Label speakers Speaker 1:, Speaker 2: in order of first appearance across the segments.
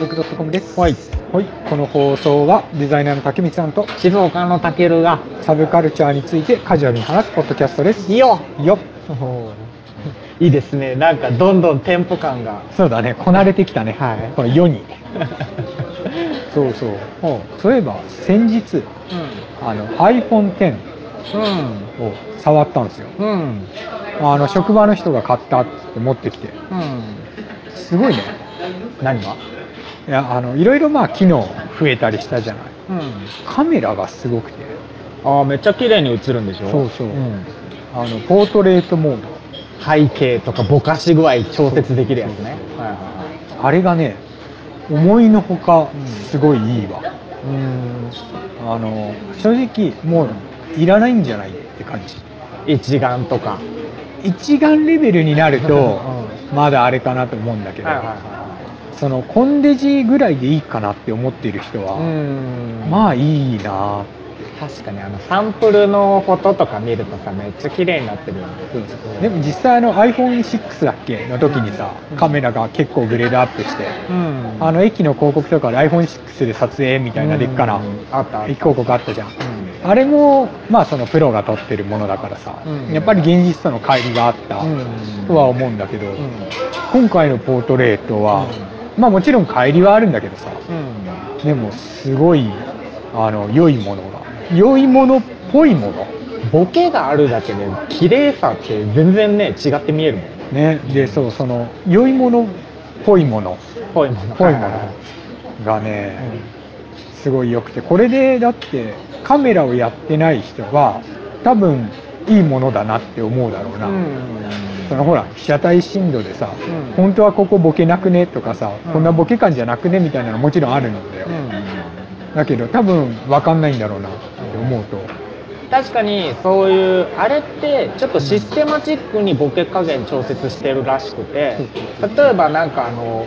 Speaker 1: 族 .com です。
Speaker 2: はい。
Speaker 1: はい。この放送はデザイナーの竹光さんと
Speaker 2: 静岡のたけるが、
Speaker 1: サブカルチャーについてカジュアルに話すポッドキャストです。
Speaker 2: いいよ
Speaker 1: よっ。
Speaker 2: いいですね。なんかどんどんテンポ感が。
Speaker 1: そうだね。こなれてきたね。
Speaker 2: はい
Speaker 1: この世に。そうそう。そういえば先日
Speaker 2: う
Speaker 1: あの iPhone X
Speaker 2: ん。
Speaker 1: を触ったんですよ。
Speaker 2: うん。うん。
Speaker 1: あの職場の人が買ったって持ってきて、
Speaker 2: うん。
Speaker 1: すごいね。
Speaker 2: 何が？
Speaker 1: いやあのいろいろまあ機能増えたりしたじゃない。
Speaker 2: うん。
Speaker 1: カメラがすごくて、
Speaker 2: ああ、めっちゃ綺麗に映るんでしょ？
Speaker 1: そうそう
Speaker 2: うん。
Speaker 1: あのポートレートモード。
Speaker 2: 背景とかぼかし具合調節できるやつね。
Speaker 1: あれがね思いのほかすごいいいわ、
Speaker 2: うん。
Speaker 1: あの正直もういらないんじゃないって感じ
Speaker 2: 一眼とか。
Speaker 1: 一眼レベルになると
Speaker 2: う
Speaker 1: まだあれかなと思うんだけど、
Speaker 2: はいはいは
Speaker 1: そのコンデジぐらいでいいかなって思っている人は。まあいいな
Speaker 2: 確かにあのサンプルのフォトとか見るとさめっちゃ綺麗になってるよね
Speaker 1: でも実際あの iPhone6 だっけの時にさカメラが結構グレードアップして
Speaker 2: うん。
Speaker 1: あの駅の広告とかで iPhone6 で撮影みたいなでっかな
Speaker 2: うん。
Speaker 1: 駅広告あったじゃん。
Speaker 2: う
Speaker 1: あれもまあそのプロが撮ってるものだからさ、
Speaker 2: うん。
Speaker 1: やっぱり現実との乖離があった
Speaker 2: ん。
Speaker 1: とは思うんだけど、
Speaker 2: うん。
Speaker 1: 今回のポートレートは、まあもちろん乖離はあるんだけどさ。
Speaker 2: うん。
Speaker 1: でもすごいあの良いものが。良いものっぽいもの。
Speaker 2: ボケがあるだけで綺麗さって全然ね違って見えるもん
Speaker 1: ね。でそうその良いものっぽいもの。
Speaker 2: ぽいもの。
Speaker 1: ぽいもの。がね、すごい良くて。これでだってカメラをやってない人は多分いいものだなって思うだろうな、そのほら被写体深度でさ、
Speaker 2: うん。
Speaker 1: 本当はここボケなくねとかさ、
Speaker 2: うん。
Speaker 1: こんなボケ感じゃなくねみたいなのもちろんあるんだよ、だけど多分分かんないんだろうなって思うと、
Speaker 2: 確かにそういうあれってちょっとシステマチックにボケ加減調節してるらしくて例えばなんかあの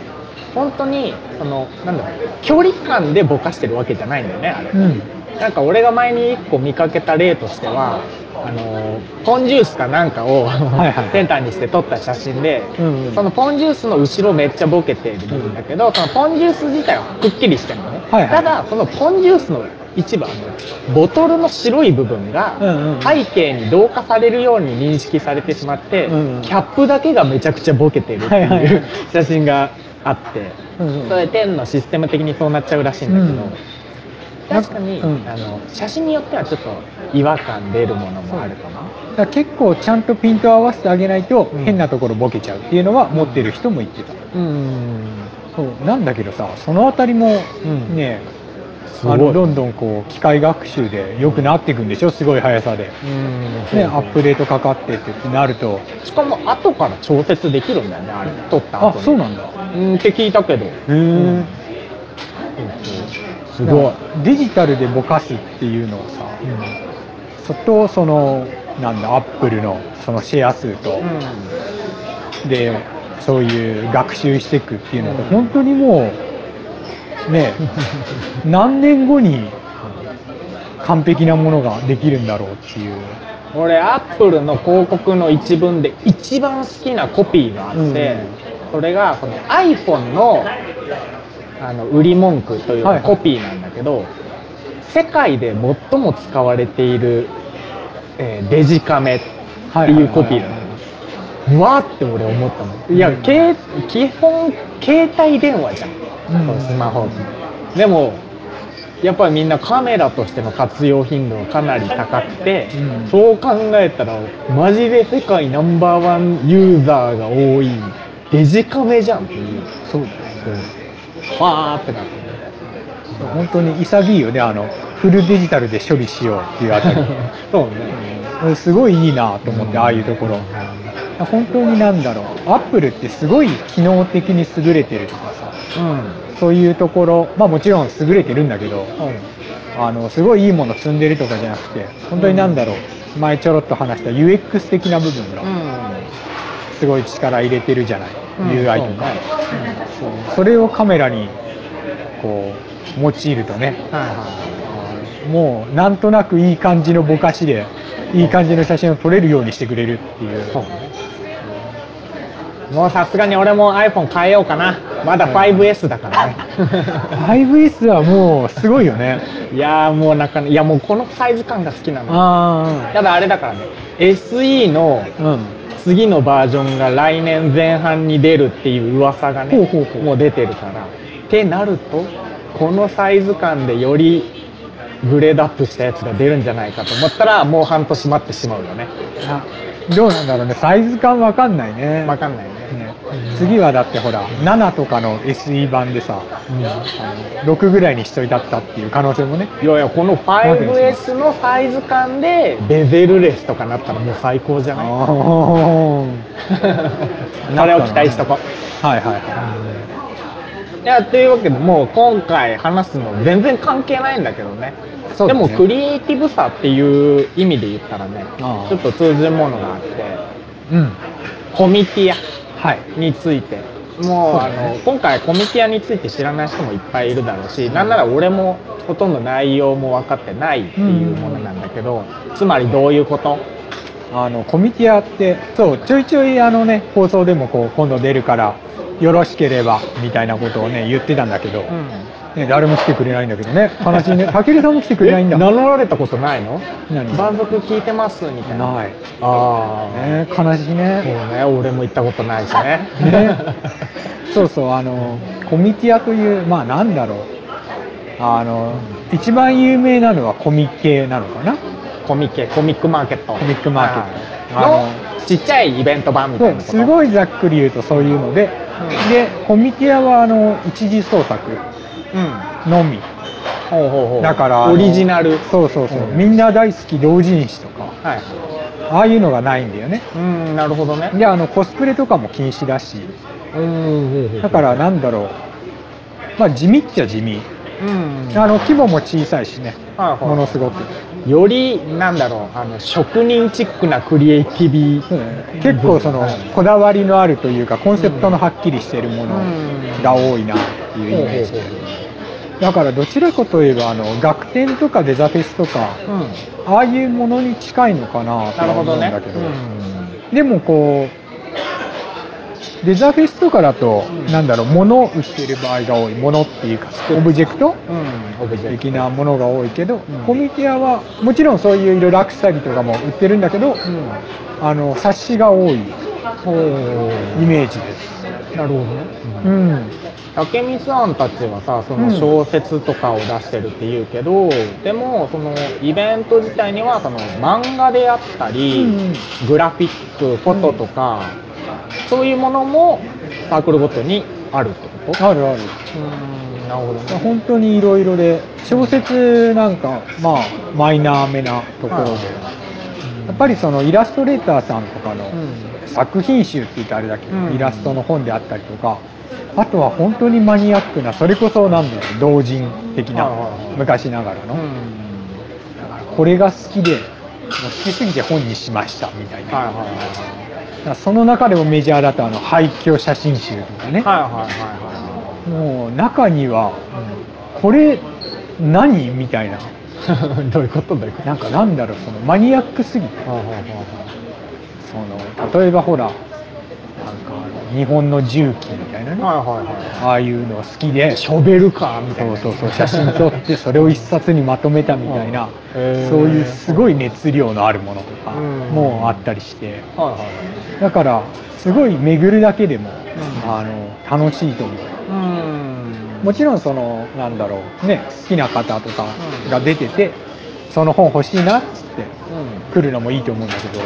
Speaker 2: 本当にそのなんだろう距離感でぼかしてるわけじゃないんだよねあれ、
Speaker 1: うん。
Speaker 2: なんか俺が前に1個見かけた例としてはあのポンジュースかなんかをセンターにして撮った写真で、
Speaker 1: うんうん。
Speaker 2: そのポンジュースの後ろめっちゃボケてるんだけど、そのポンジュース自体はくっきりしてるのね、
Speaker 1: はいはい。
Speaker 2: ただそのポンジュースの一部あのボトルの白い部分が背景に同化されるように認識されてしまって、
Speaker 1: うんうん
Speaker 2: キャップだけがめちゃくちゃボケてるって
Speaker 1: はいはい
Speaker 2: い。う写真があって、
Speaker 1: うんうん
Speaker 2: それ10のシステム的にそうなっちゃうらしいんだけど、
Speaker 1: うん
Speaker 2: 確かに、
Speaker 1: うん。
Speaker 2: あの写真によってはちょっと違和感出るものもあるかな。
Speaker 1: 結構ちゃんとピントを合わせてあげないと
Speaker 2: うん。
Speaker 1: 変なところボケちゃうっていうのは持ってる人も言ってた、
Speaker 2: うん。
Speaker 1: そう。なんだけどさそのあたりも
Speaker 2: うん。
Speaker 1: ね、
Speaker 2: すごい。
Speaker 1: あのどんどんこう機械学習で良くなっていくんでしょ？すごい速さで、
Speaker 2: うん。
Speaker 1: ね、アップデートかかってってなると。
Speaker 2: しかも後から調節できるんだよねあれ。撮った
Speaker 1: あ
Speaker 2: 後に。
Speaker 1: そうなんだ。へ
Speaker 2: うんって聞いたけど。
Speaker 1: え、
Speaker 2: すごい、
Speaker 1: デジタルでぼかすっていうのはさそとそのなんだアップルのそのシェア数と、でそういう学習していくっていうのと、
Speaker 2: うん
Speaker 1: 本当にもうね 何年後に完璧なものができるんだろうっていう。
Speaker 2: 俺アップルの広告の一文で一番好きなコピーがあって、
Speaker 1: うん。
Speaker 2: それがこの iPhone のあの売り文句という
Speaker 1: はいはい。
Speaker 2: かコピーなんだけど、世界で最も使われている、えーデジカメっていうコピーなの、うわーって俺思ったの。いや、
Speaker 1: うん
Speaker 2: け基本携帯電話じゃん、
Speaker 1: うん。
Speaker 2: スマホでもやっぱりみんなカメラとしての活用頻度がかなり高くて、
Speaker 1: うん。
Speaker 2: そう考えたらマジで世界ナンバーワンユーザーが多いデジカメじゃんっていう。
Speaker 1: そうだよ
Speaker 2: ファーってなって。
Speaker 1: 本当に潔いよね。あのフルデジタルで処理しようっていうあたり。
Speaker 2: そうね。
Speaker 1: うん。すごいいいなと思って、ああいうところ。本当になんだろう。アップルってすごい機能的に優れてるとかさ。
Speaker 2: うん。
Speaker 1: そういうところ。まあもちろん優れてるんだけど。あのすごいいいもの積んでるとかじゃなくて本当になんだろう。前ちょろっと話した UX 的な部分がすごい力入れてるじゃない、UI とか
Speaker 2: そうね。
Speaker 1: それをカメラにこう用いるとね。
Speaker 2: はいは
Speaker 1: もうなんとなくいい感じのぼかしでいい感じの写真を撮れるようにしてくれるっていう。
Speaker 2: うね。もうさすがに俺も iPhone 変えようかな。まだ 5S だからね。
Speaker 1: 5S はもうすごいよね。
Speaker 2: いやーもうなかなかいやもうこのサイズ感が好きなの。
Speaker 1: あ
Speaker 2: ただあれだからね。SE の
Speaker 1: あうん
Speaker 2: 次のバージョンが来年前半に出るっていう噂がねもう出てるから。ってなるとこのサイズ感でよりグレードアップしたやつが出るんじゃないかと思ったらもう半年待ってしまうよね。
Speaker 1: あどうなんだろうね。サイズ感わかんないね。
Speaker 2: 分かんないよね
Speaker 1: ね次はだってほら7とかの SE 版でさあの6ぐらいにしといたったっていう可能性もね。
Speaker 2: いやいやこの 5S のサイズ感でベゼルレスとかなったらもう最高じゃない？
Speaker 1: あ
Speaker 2: それを期待しとこ
Speaker 1: はいはいはい。
Speaker 2: やというわけでもう今回話すの全然関係ないんだけどね。
Speaker 1: そうだね。
Speaker 2: でもクリエイティブさっていう意味で言ったらね
Speaker 1: ああ
Speaker 2: ちょっと通じるものがあって。
Speaker 1: うん。
Speaker 2: コミティ
Speaker 1: はい。
Speaker 2: アについて。もうあの今回コミティアについて知らない人もいっぱいいるだろうしなんなら俺もほとんど内容も分かってないっていうものなんだけど、つまりどういうこと？
Speaker 1: あのコミティアってそうちょいちょいあのね放送でもこう今度出るからよろしければみたいなことをね言ってたんだけど、ね、誰も来てくれないんだけどね。悲しいね。たけるさんも来てくれないんだ。
Speaker 2: え名乗られたことないの？
Speaker 1: 何
Speaker 2: 万族聞いてますみたいな。
Speaker 1: ない。
Speaker 2: ああ、
Speaker 1: ね悲しい
Speaker 2: そう
Speaker 1: ね。
Speaker 2: ね俺も行ったことないしね。
Speaker 1: ね。そうそうあのコミティアというまあなんだろう。あの一番有名なのはコミケなのかな？
Speaker 2: コミケコミックマーケット。
Speaker 1: コミックマーケット。
Speaker 2: はい。
Speaker 1: あの
Speaker 2: のちっちゃいイベント版みた
Speaker 1: そ
Speaker 2: いうなこと。
Speaker 1: すごいざっくり言うとそういうので、
Speaker 2: うん。
Speaker 1: でコミティアはあの一次創作。
Speaker 2: うん
Speaker 1: のみ。
Speaker 2: ほうほうほう。
Speaker 1: だから
Speaker 2: オリジナル。
Speaker 1: そうそうそう、
Speaker 2: うん。
Speaker 1: みんな大好き同人誌とか。
Speaker 2: はい。
Speaker 1: ああいうのがないんだよね。
Speaker 2: うんなるほどね。
Speaker 1: であのコスプレとかも禁止だし。
Speaker 2: うん
Speaker 1: だからなんだろう。まあ地味っちゃ地味。
Speaker 2: うん。
Speaker 1: あの規模も小さいしね。
Speaker 2: はいはい。
Speaker 1: ものすごく。
Speaker 2: よりなんだろう。あの職人チックなクリエイティビ
Speaker 1: 結構そのこだわりのあるというかコンセプトのはっきりしてるものが多いなっていうイメージだからどちらかといえばあの学展とかデザフェスとか
Speaker 2: うん。
Speaker 1: ああいうものに近いのかなと思うんだけど、
Speaker 2: うん。
Speaker 1: でもこうデザフェスとかだと、
Speaker 2: うん。
Speaker 1: なんだろう物を売ってる場合が多い。物っていうかオブジェクト
Speaker 2: うん。オブジェクト。
Speaker 1: 的なものが多いけど、
Speaker 2: ん。
Speaker 1: コミティアはもちろんそういういろいろアクセサリーとかも売ってるんだけど、
Speaker 2: うん。
Speaker 1: あの冊子が多いイメージです。
Speaker 2: なるほどね。
Speaker 1: うん、
Speaker 2: 竹光さんたちはさその
Speaker 1: うん。
Speaker 2: 小説とかを出してるっていうけど、でもそのイベント自体にはその漫画であったり、
Speaker 1: うんうん。
Speaker 2: グラフィックフォトとか、そういうものもサークルごとにあるってこと？
Speaker 1: あるある。
Speaker 2: うんなるほどね。
Speaker 1: 本当にいろいろで小説なんかまあマイナーめなところで、やっぱりそのイラストレーターさんとかの
Speaker 2: うん
Speaker 1: 作品集って言ったらあれだけど、
Speaker 2: うん。
Speaker 1: イラストの本であったりとかあとは本当にマニアックなそれこそなんだろう同人的な、昔ながらの、
Speaker 2: うん。
Speaker 1: だからこれが好きでもう好きすぎて本にしましたみたいな、その中でもメジャーだとあの廃墟写真集とかね、もう中にはこれ何みたいな。
Speaker 2: どういうことだよ。
Speaker 1: なんかなんだろうそのマニアックすぎてその例えばほらなんか日本の重機みたいなね、
Speaker 2: はいはいはい。
Speaker 1: ああいうの好きで
Speaker 2: ショベルカーみたいな。
Speaker 1: そうそうそう。写真撮ってそれを一冊にまとめたみたいな、そういうすごい熱量のあるものとか
Speaker 2: うん。
Speaker 1: もあったりして。
Speaker 2: はいはい
Speaker 1: だからすごい巡るだけでも、
Speaker 2: ん。
Speaker 1: あの楽しいと思う。
Speaker 2: うん。
Speaker 1: もちろんそのなんだろうね好きな方とかが出てて、その本欲しいなっつって
Speaker 2: うん。
Speaker 1: 来るのもいいと思うんだけど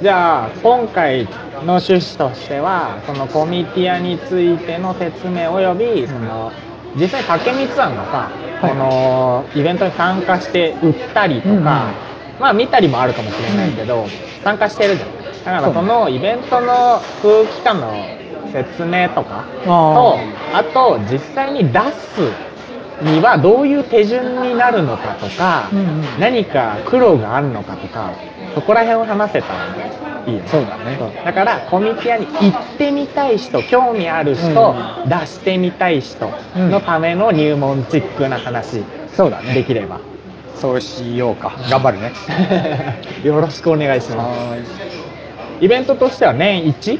Speaker 2: じゃあ今回の趣旨としてはそのコミティアについての説明およびその実際竹光さんがさ、
Speaker 1: はい。
Speaker 2: このイベントに参加して売ったりとか、
Speaker 1: うんうん。
Speaker 2: まあ見たりもあるかもしれないけど、参加してるじゃんだから
Speaker 1: そ
Speaker 2: のイベントの空気感の説明とかと
Speaker 1: あ
Speaker 2: あと実際に出すにはどういう手順になるのかとか、
Speaker 1: うんうん。
Speaker 2: 何か苦労があるのかとかそこら辺を話せたらいいよね。
Speaker 1: そうだね。
Speaker 2: だからコミティアに行ってみたい人興味ある人、
Speaker 1: う
Speaker 2: 出してみたい人のための入門チックな話
Speaker 1: そうだね。
Speaker 2: できれば、
Speaker 1: そうしようか。頑張るね。
Speaker 2: よろしくお願いします。
Speaker 1: は
Speaker 2: イベントとしては年 1?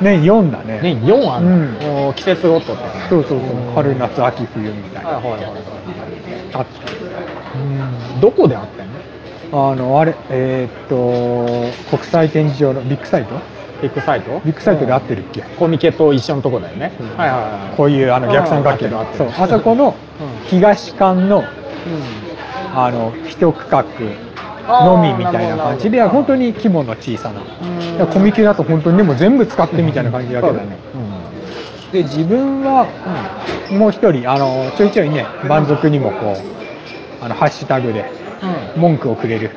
Speaker 1: 年4だね。
Speaker 2: 年4あんだ、
Speaker 1: うん。
Speaker 2: もう季節ごとって
Speaker 1: そうそうそう。春夏秋冬みたいな。
Speaker 2: はいはいはい。
Speaker 1: あって
Speaker 2: うん。どこであったの？
Speaker 1: あのあれえーっと国際展示場のビッグサイト？
Speaker 2: ビッグサイト？
Speaker 1: ビッグサイトで合ってるっけ？
Speaker 2: コミケと一緒のとこだよね、
Speaker 1: うん。
Speaker 2: はいはいはい
Speaker 1: こういうあの逆三角形のそう。あそこの
Speaker 2: うん。
Speaker 1: 東館の
Speaker 2: うん。
Speaker 1: あの一区画のみみたいな感じで本当に規模の小さな。コミケだと本当にでも全部使ってみたいな感じだけど、
Speaker 2: ね、
Speaker 1: で自分はもう一人あのちょいちょいね蛮族にもこうあのハッシュタグで
Speaker 2: うん
Speaker 1: 文句をくれる。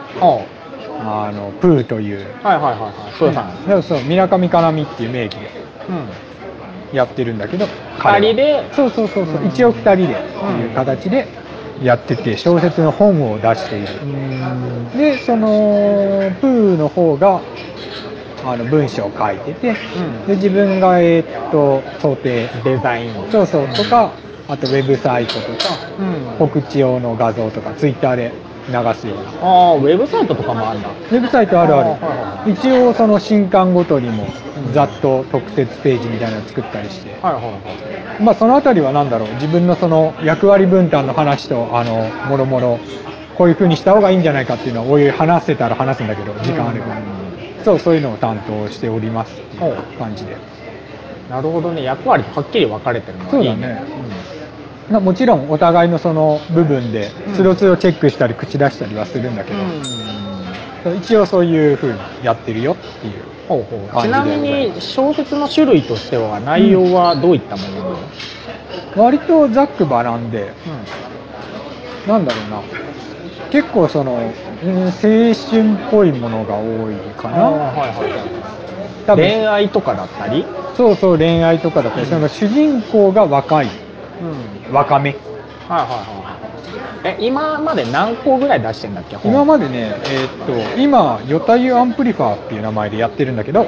Speaker 1: あのプーという。
Speaker 2: はいはいはいはい。プーさん、
Speaker 1: そうそう。水上かなみっていう名義で。
Speaker 2: うん。
Speaker 1: やってるんだけど
Speaker 2: 二人で？
Speaker 1: そうそうそうそう、
Speaker 2: うん。
Speaker 1: 一応二人で。っていう形でやってて小説の本を出している。
Speaker 2: うん。
Speaker 1: でそのプーの方があの文章を書いてて、
Speaker 2: うん。
Speaker 1: で自分がえーっと想定
Speaker 2: デザイン。
Speaker 1: そうそう。とかあとウェブサイトとか
Speaker 2: うん。
Speaker 1: 告知用の画像とかツイッターで流すような。
Speaker 2: ああウェブサイトとかもあるんだ。
Speaker 1: ウェブサイトあるある、
Speaker 2: あはいはい
Speaker 1: 一応その新刊ごとにも
Speaker 2: うん
Speaker 1: ざっと特設ページみたいなの作ったりして、
Speaker 2: はいはいはい。
Speaker 1: まあそのあたりは何だろう。自分のその役割分担の話とあのもろもろこういう風にした方がいいんじゃないかっていうのはおいおい話せたら話すんだけど時間あれば、そうそういうのを担当しておりますっていう感じで、
Speaker 2: なるほどね。役割はっきり分かれてるのがいい
Speaker 1: ね。まあもちろんお互いのその部分でつどつどチェックしたり口出したりはするんだけど、
Speaker 2: うん。
Speaker 1: 一応そういう風にやってるよっていう。
Speaker 2: ほうほう。
Speaker 1: 感じで
Speaker 2: ちなみに小説の種類としては内容はどういったものなの、
Speaker 1: 割とざっくばらんでなんだろうな。結構その、うん青春っぽいものが多いかな。
Speaker 2: はいはい。
Speaker 1: 多分。
Speaker 2: 恋愛とかだったり、
Speaker 1: そうそう恋愛とかだったり、その主人公が若い
Speaker 2: うん、
Speaker 1: 若め。
Speaker 2: はいはいはいえ今まで何個ぐらい出してんだっけ本？
Speaker 1: 今までねえーっと今ヨタユアンプリファーっていう名前でやってるんだけど、
Speaker 2: う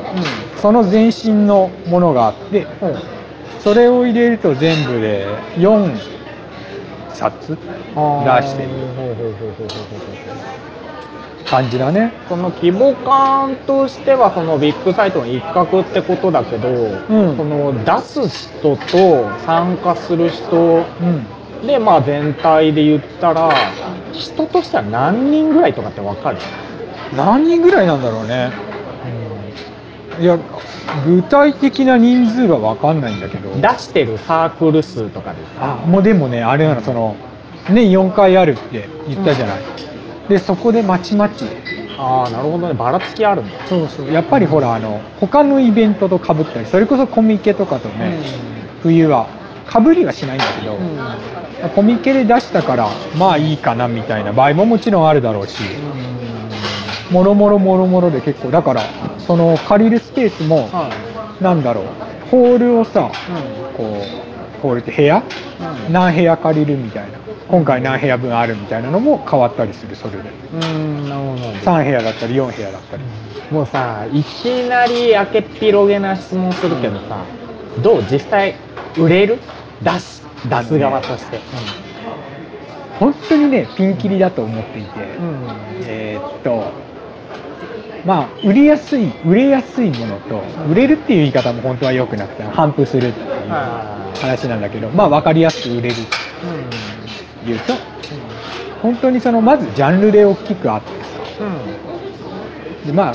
Speaker 1: その前身のものがあって
Speaker 2: う
Speaker 1: それを入れると全部で4冊出してる感じだね。
Speaker 2: その規模感としてはそのビッグサイトの一角ってことだけど、
Speaker 1: ん。
Speaker 2: その出す人と参加する人
Speaker 1: うん。
Speaker 2: でまあ全体で言ったら人としては何人ぐらいとかって分かる、
Speaker 1: 何人ぐらいなんだろうね。いや具体的な人数は分かんないんだけど。
Speaker 2: 出してるサークル数とかで
Speaker 1: あもうでもねあれなのその年4回あるって言ったじゃない、でそこでまちまち。
Speaker 2: ああなるほどね。ばらつきあるんだ。
Speaker 1: そうそう。やっぱりほらあの他のイベントとかぶったりそれこそコミケとかとね、冬はかぶりはしないんだけど、コミケで出したからまあいいかなみたいな場合ももちろんあるだろうしもろもろもろもろで結構だからその借りるスペースも
Speaker 2: はい。
Speaker 1: なんだろうホールをさこうホールって部屋何部屋借りるみたいな。今回何部屋分あるみたいなのも変わったりするそれで。
Speaker 2: うんなるほど。
Speaker 1: 3部屋だったり4部屋だったり。
Speaker 2: もうさいきなり明けっぴろげな質問するけどさ、どう？実際売れる？出す。出す側として、
Speaker 1: 本当にねピンキリだと思っていて、
Speaker 2: うん。
Speaker 1: えーっとまあ売りやすい売れやすいものと売れるっていう言い方も本当は良くなくて反布するっていう。
Speaker 2: は
Speaker 1: 話なんだけどまあ分かりやすく売れる。
Speaker 2: い
Speaker 1: 言うと本当にそのまずジャンルで大きくあってさ。
Speaker 2: うん。
Speaker 1: でまあ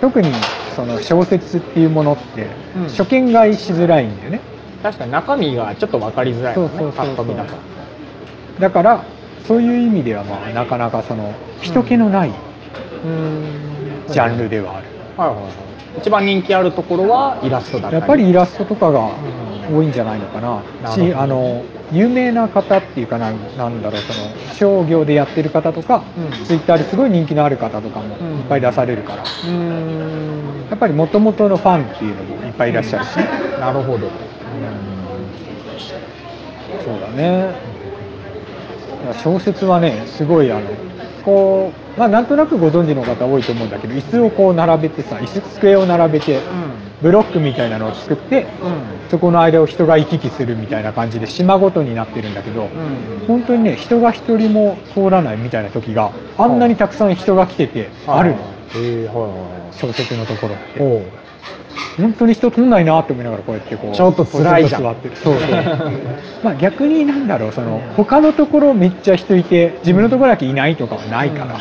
Speaker 1: 特にその小説っていうものって
Speaker 2: うん。
Speaker 1: 初見買いしづらいんだよね。
Speaker 2: 確かに中身がちょっと分かりづらいよね
Speaker 1: そうそうそう
Speaker 2: だと。
Speaker 1: だからそういう意味ではまあなかなかその人気のない
Speaker 2: うん。
Speaker 1: ジャンルではある、
Speaker 2: はいはいはい。一番人気あるところはイラストだったり。
Speaker 1: やっぱりイラストとかが
Speaker 2: うん
Speaker 1: 多いんじゃないのかな、しあの有名な方っていうかななんだろうその商業でやってる方とか、
Speaker 2: うん。
Speaker 1: ツイッターですごい人気のある方とかも
Speaker 2: うん。
Speaker 1: いっぱい出されるから、
Speaker 2: うん。
Speaker 1: やっぱりもともとのファンっていうのもいっぱいいらっしゃるし、
Speaker 2: なるほど。
Speaker 1: そうだね。小説はねすごいあのこうまあなんとなくご存知の方多いと思うんだけど椅子をこう並べてさ椅子机を並べてブロックみたいなのを作ってそこの間を人が行き来するみたいな感じで島ごとになってるんだけど、
Speaker 2: うん。
Speaker 1: 本当にね人が一人も通らないみたいな時があんなにたくさん人が来ててあるの。
Speaker 2: はい
Speaker 1: 小説のところって本当に人通んないなって思いながらこうやってこう
Speaker 2: ちょっと辛いじゃん。
Speaker 1: 座ってるそうそう。まあ逆になんだろうその他のところめっちゃ人いて自分のところだけいないとかはないから、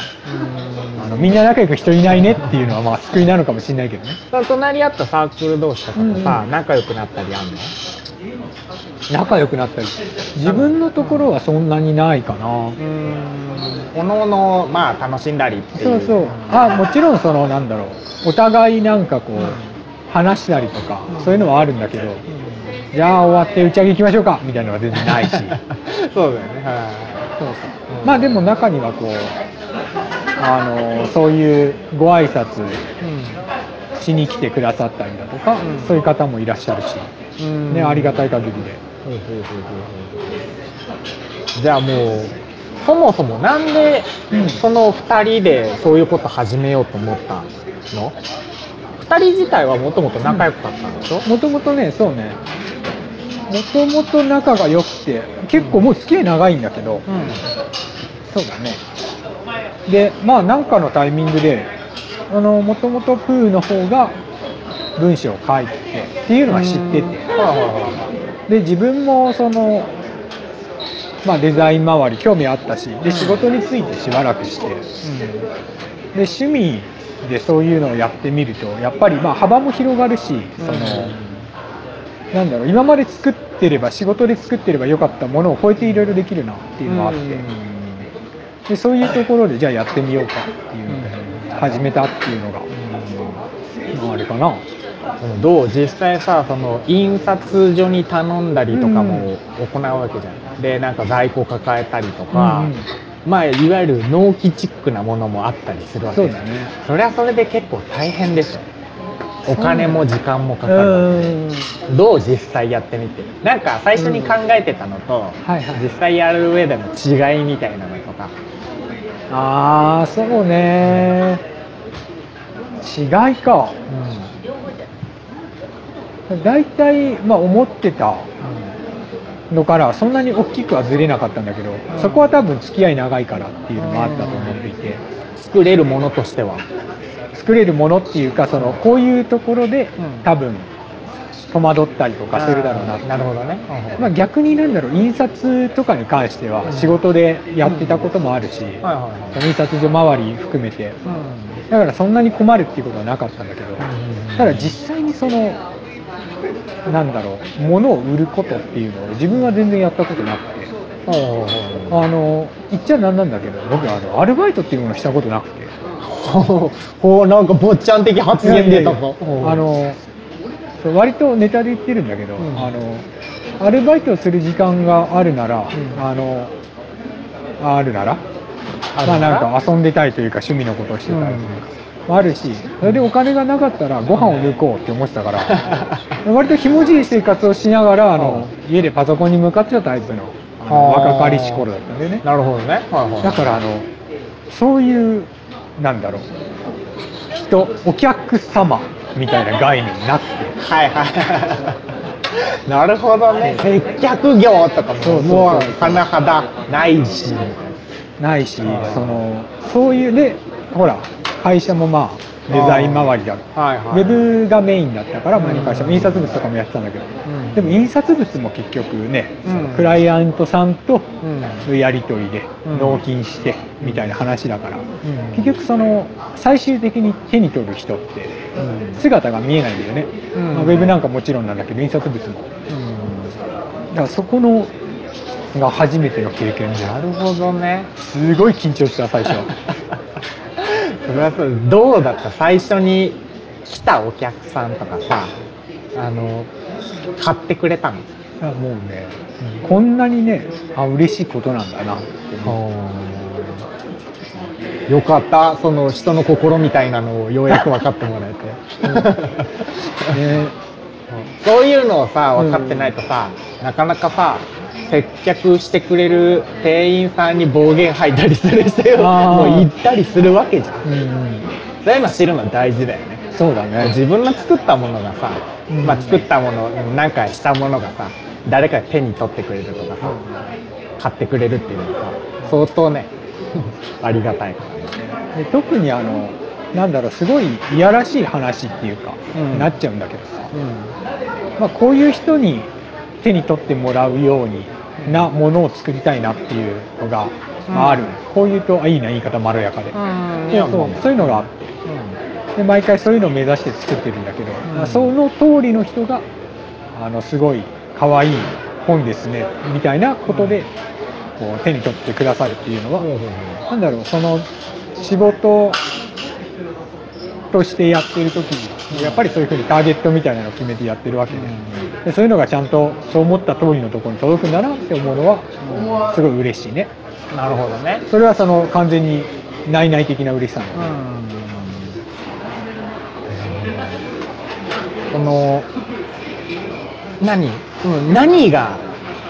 Speaker 1: あのみんな仲良く人いないねっていうのはまあ救いなのかもしれないけどね。
Speaker 2: 隣り合ったサークル同士とかとさ、仲良くなったりあんの？
Speaker 1: 仲良くなったり。自分のところはそんなにないかな、
Speaker 2: うん。おのおのまあ楽しんだりっていう。
Speaker 1: そうそう。あもちろんそのなんだろう。お互いなんかこう話したりとかそういうのはあるんだけどじゃあ終わって打ち上げ行きましょうかみたいなのは全然ないし。そ う
Speaker 2: そうだよね。はい。
Speaker 1: そうまあでも中にはこうあのそういうご挨拶しに来てくださったりだとか、
Speaker 2: うん
Speaker 1: そういう方もいらっしゃるし、
Speaker 2: うん。
Speaker 1: ね、ありがたい限りで。
Speaker 2: じゃあもうそもそもなん。で
Speaker 1: うん。
Speaker 2: その2人でそういうこと始めようと思ったの2人自体はもともと仲良かったんでしょ、
Speaker 1: もともとねそうね。もともと仲が良くて結構もう付き合い長いんだけど、そうだね。でまあ何かのタイミングであのもともとプーの方が文章を書いててっていうのは知ってて。で自分もそのまあデザイン周り興味あったしで仕事についてしばらくして。で趣味でそういうのをやってみるとやっぱりまあ幅も広がるしその、なんだろう今まで作ってれば仕事で作ってればよかったものを超えていろいろできるなっていうのがあって、でそういうところでじゃあやってみようかっていうので始めたっていうのが、まああれかな。
Speaker 2: うんどう実際さその印刷所に頼んだりとかも行うわけじゃん、でなんか在庫抱えたりとか、
Speaker 1: うんうん
Speaker 2: まあいわゆる納期チックなものもあったりするわけ
Speaker 1: そうだね。
Speaker 2: それはそれで結構大変でしょ。お金も時間もか
Speaker 1: う
Speaker 2: かるわ
Speaker 1: ん。
Speaker 2: けどう実際やってみて。なんか最初に考えてたのと、
Speaker 1: はいはい。
Speaker 2: 実際やる上での違いみたいなのとか。
Speaker 1: ああそうね。違いか。大体まあ思ってたのからそんなに大きくはずれなかったんだけど、そこは多分付き合い長いからっていうのもあったと思っていて、
Speaker 2: 作れるものとしては。
Speaker 1: 作れるものっていうかそのこういうところで
Speaker 2: うん。
Speaker 1: 多分戸惑ったりとかするだろうな
Speaker 2: なるほどね、
Speaker 1: まあ、逆になんだろう印刷とかに関しては仕事でやってたこともあるし、その印刷所周り含めて。だからそんなに困るっていうことはなかったんだけど、ただ実際にそのなんだろう物を売ることっていうのを自分は全然やったことなくて。あの言っちゃなんなんだけど僕あのアルバイトっていうものをしたことなくて。
Speaker 2: ほうなんか坊ちゃん的発言出たぞ
Speaker 1: いやいやいやあの割とネタで言ってるんだけど、
Speaker 2: うん。
Speaker 1: あのアルバイトをする時間があるなら、
Speaker 2: ん。
Speaker 1: あのあるなら？まあなんか遊んでたいというか趣味のことをしてたいというか、あるしそれでお金がなかったらご飯を抜こうって思ってたから 割とひもじい生活をしながらあの家でパソコンに向かってたタイプのあの若かりし頃だったんでね。
Speaker 2: なるほどね、はいはい、
Speaker 1: だからあのそういうなんだろう人お客様みたいな概念なくて。
Speaker 2: はいはい。なるほどね。接客業とかももう甚だないし。
Speaker 1: ないし
Speaker 2: はい
Speaker 1: そのそういうでほら会社もまあデザイン周りだ
Speaker 2: はいはい。
Speaker 1: ウェブがメインだったから前の会社も印刷物とかもやってたんだけど、
Speaker 2: ん。
Speaker 1: でも印刷物も結局ね、
Speaker 2: うん。
Speaker 1: クライアントさんと
Speaker 2: うん。
Speaker 1: やり取りで
Speaker 2: うん。
Speaker 1: 納金してみたいな話だから、
Speaker 2: ん。
Speaker 1: 結局その最終的に手に取る人って
Speaker 2: うん。
Speaker 1: 姿が見えないんだよね、ウェブなんかもちろんなんだけど印刷物も。だからそこのが初めての経験で。
Speaker 2: なるほどね。
Speaker 1: すごい緊張した最初
Speaker 2: それはそうどうだった？最初に来たお客さんとかさあの買ってくれたの？
Speaker 1: あもうね、こんなにねあ嬉しいことなんだなって。
Speaker 2: よかった。その人の心みたいなのをようやく分かってもらえて。
Speaker 1: ね。
Speaker 2: そういうのをさ分かってないとさ、なかなかさ接客してくれる店員さんに暴言吐いたりする人
Speaker 1: あー。
Speaker 2: もいたりするわけじゃん。
Speaker 1: うん。うん
Speaker 2: そういうの知るの大事だよね。
Speaker 1: そうだね。
Speaker 2: 自分の作ったものがさ、
Speaker 1: うん。
Speaker 2: まあ、作ったものなんかしたものがさ誰かが手に取ってくれるとかさ買ってくれるっていうのはさ相当ね ありがたいからね。
Speaker 1: で特にあのなんだろうすごいいやらしい話っていうか、
Speaker 2: うん。
Speaker 1: なっちゃうんだけどさ、
Speaker 2: うん。
Speaker 1: まあ、こういう人に手に取ってもらうようになものを作りたいなっていうのが、まあ、ある。
Speaker 2: うん
Speaker 1: こういうとあいいな言い方まろやかで、
Speaker 2: うん。
Speaker 1: そうそうそういうのがあって。で毎回そういうのを目指して作ってるんだけど、まあ、その通りの人があのすごい可愛い本ですねみたいなことでこう手に取ってくださるっていうのは、なんだろうその仕事としてやってる時にやっぱりそういうふうにターゲットみたいなのを決めてやってるわけででそういうのがちゃんとそう思った通りのところに届くんだなって思うのはすごい嬉しいね。
Speaker 2: なるほどね。
Speaker 1: それはその完全に内々的な嬉しさなので、
Speaker 2: この何、うん、何が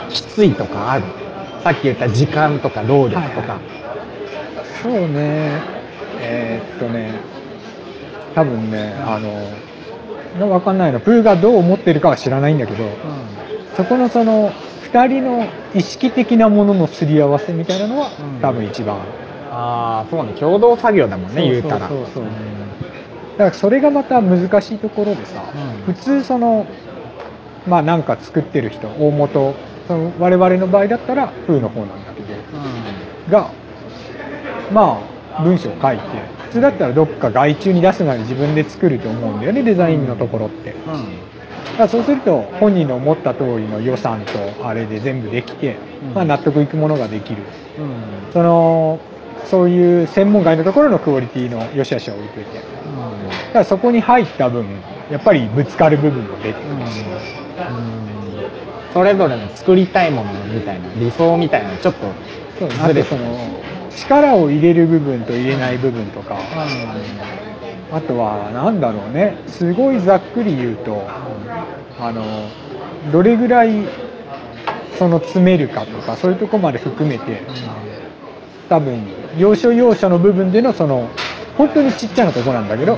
Speaker 2: きついとかある？さっき言った時間とか労力とか、
Speaker 1: そうね。えーっとね。多分ねあの分かんないのプーがどう思ってるかは知らないんだけどそこのその2人の意識的なもののすり合わせみたいなのは、
Speaker 2: うん。
Speaker 1: 多分一番。
Speaker 2: ああそうね。共同作業だもんね言うたら
Speaker 1: そうそう。そうだからそれがまた難しいところでさ、
Speaker 2: うん。
Speaker 1: 普通そのまあなんか作ってる人大元その我々の場合だったらプーの方なんだけど。がまあ文章を書いて普通だったらどっか外注に出すなり自分で作ると思うんだよねデザインのところって。だからそうすると本人の思った通りの予算とあれで全部できて、
Speaker 2: うん。
Speaker 1: まあ、納得いくものができる。
Speaker 2: うん。うん
Speaker 1: そのそういう専門外のところのクオリティの良し悪しは置いといて。だからそこに入った分やっぱりぶつかる部分も出てくる。し、
Speaker 2: それぞれの作りたいものみたいな理想みたいなのちょっと
Speaker 1: そう
Speaker 2: ずれて
Speaker 1: あとその力を入れる部分と入れない部分とか、あとはなんだろうね。すごいざっくり言うとあのどれぐらいその詰めるかとかそういうとこまで含めて多分要所要所の部分でのその本当にちっちゃなとこなんだけど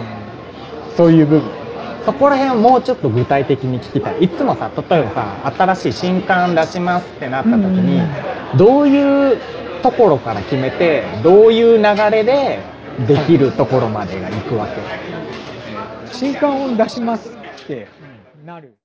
Speaker 1: そういう部分。
Speaker 2: そこら辺をもうちょっと具体的に聞きたい。いつもさ例えばさ新しい新刊出しますってなった時にどういうところから決めてどういう流れでできるところまでが行くわけ。
Speaker 1: 新刊を出しますってなる。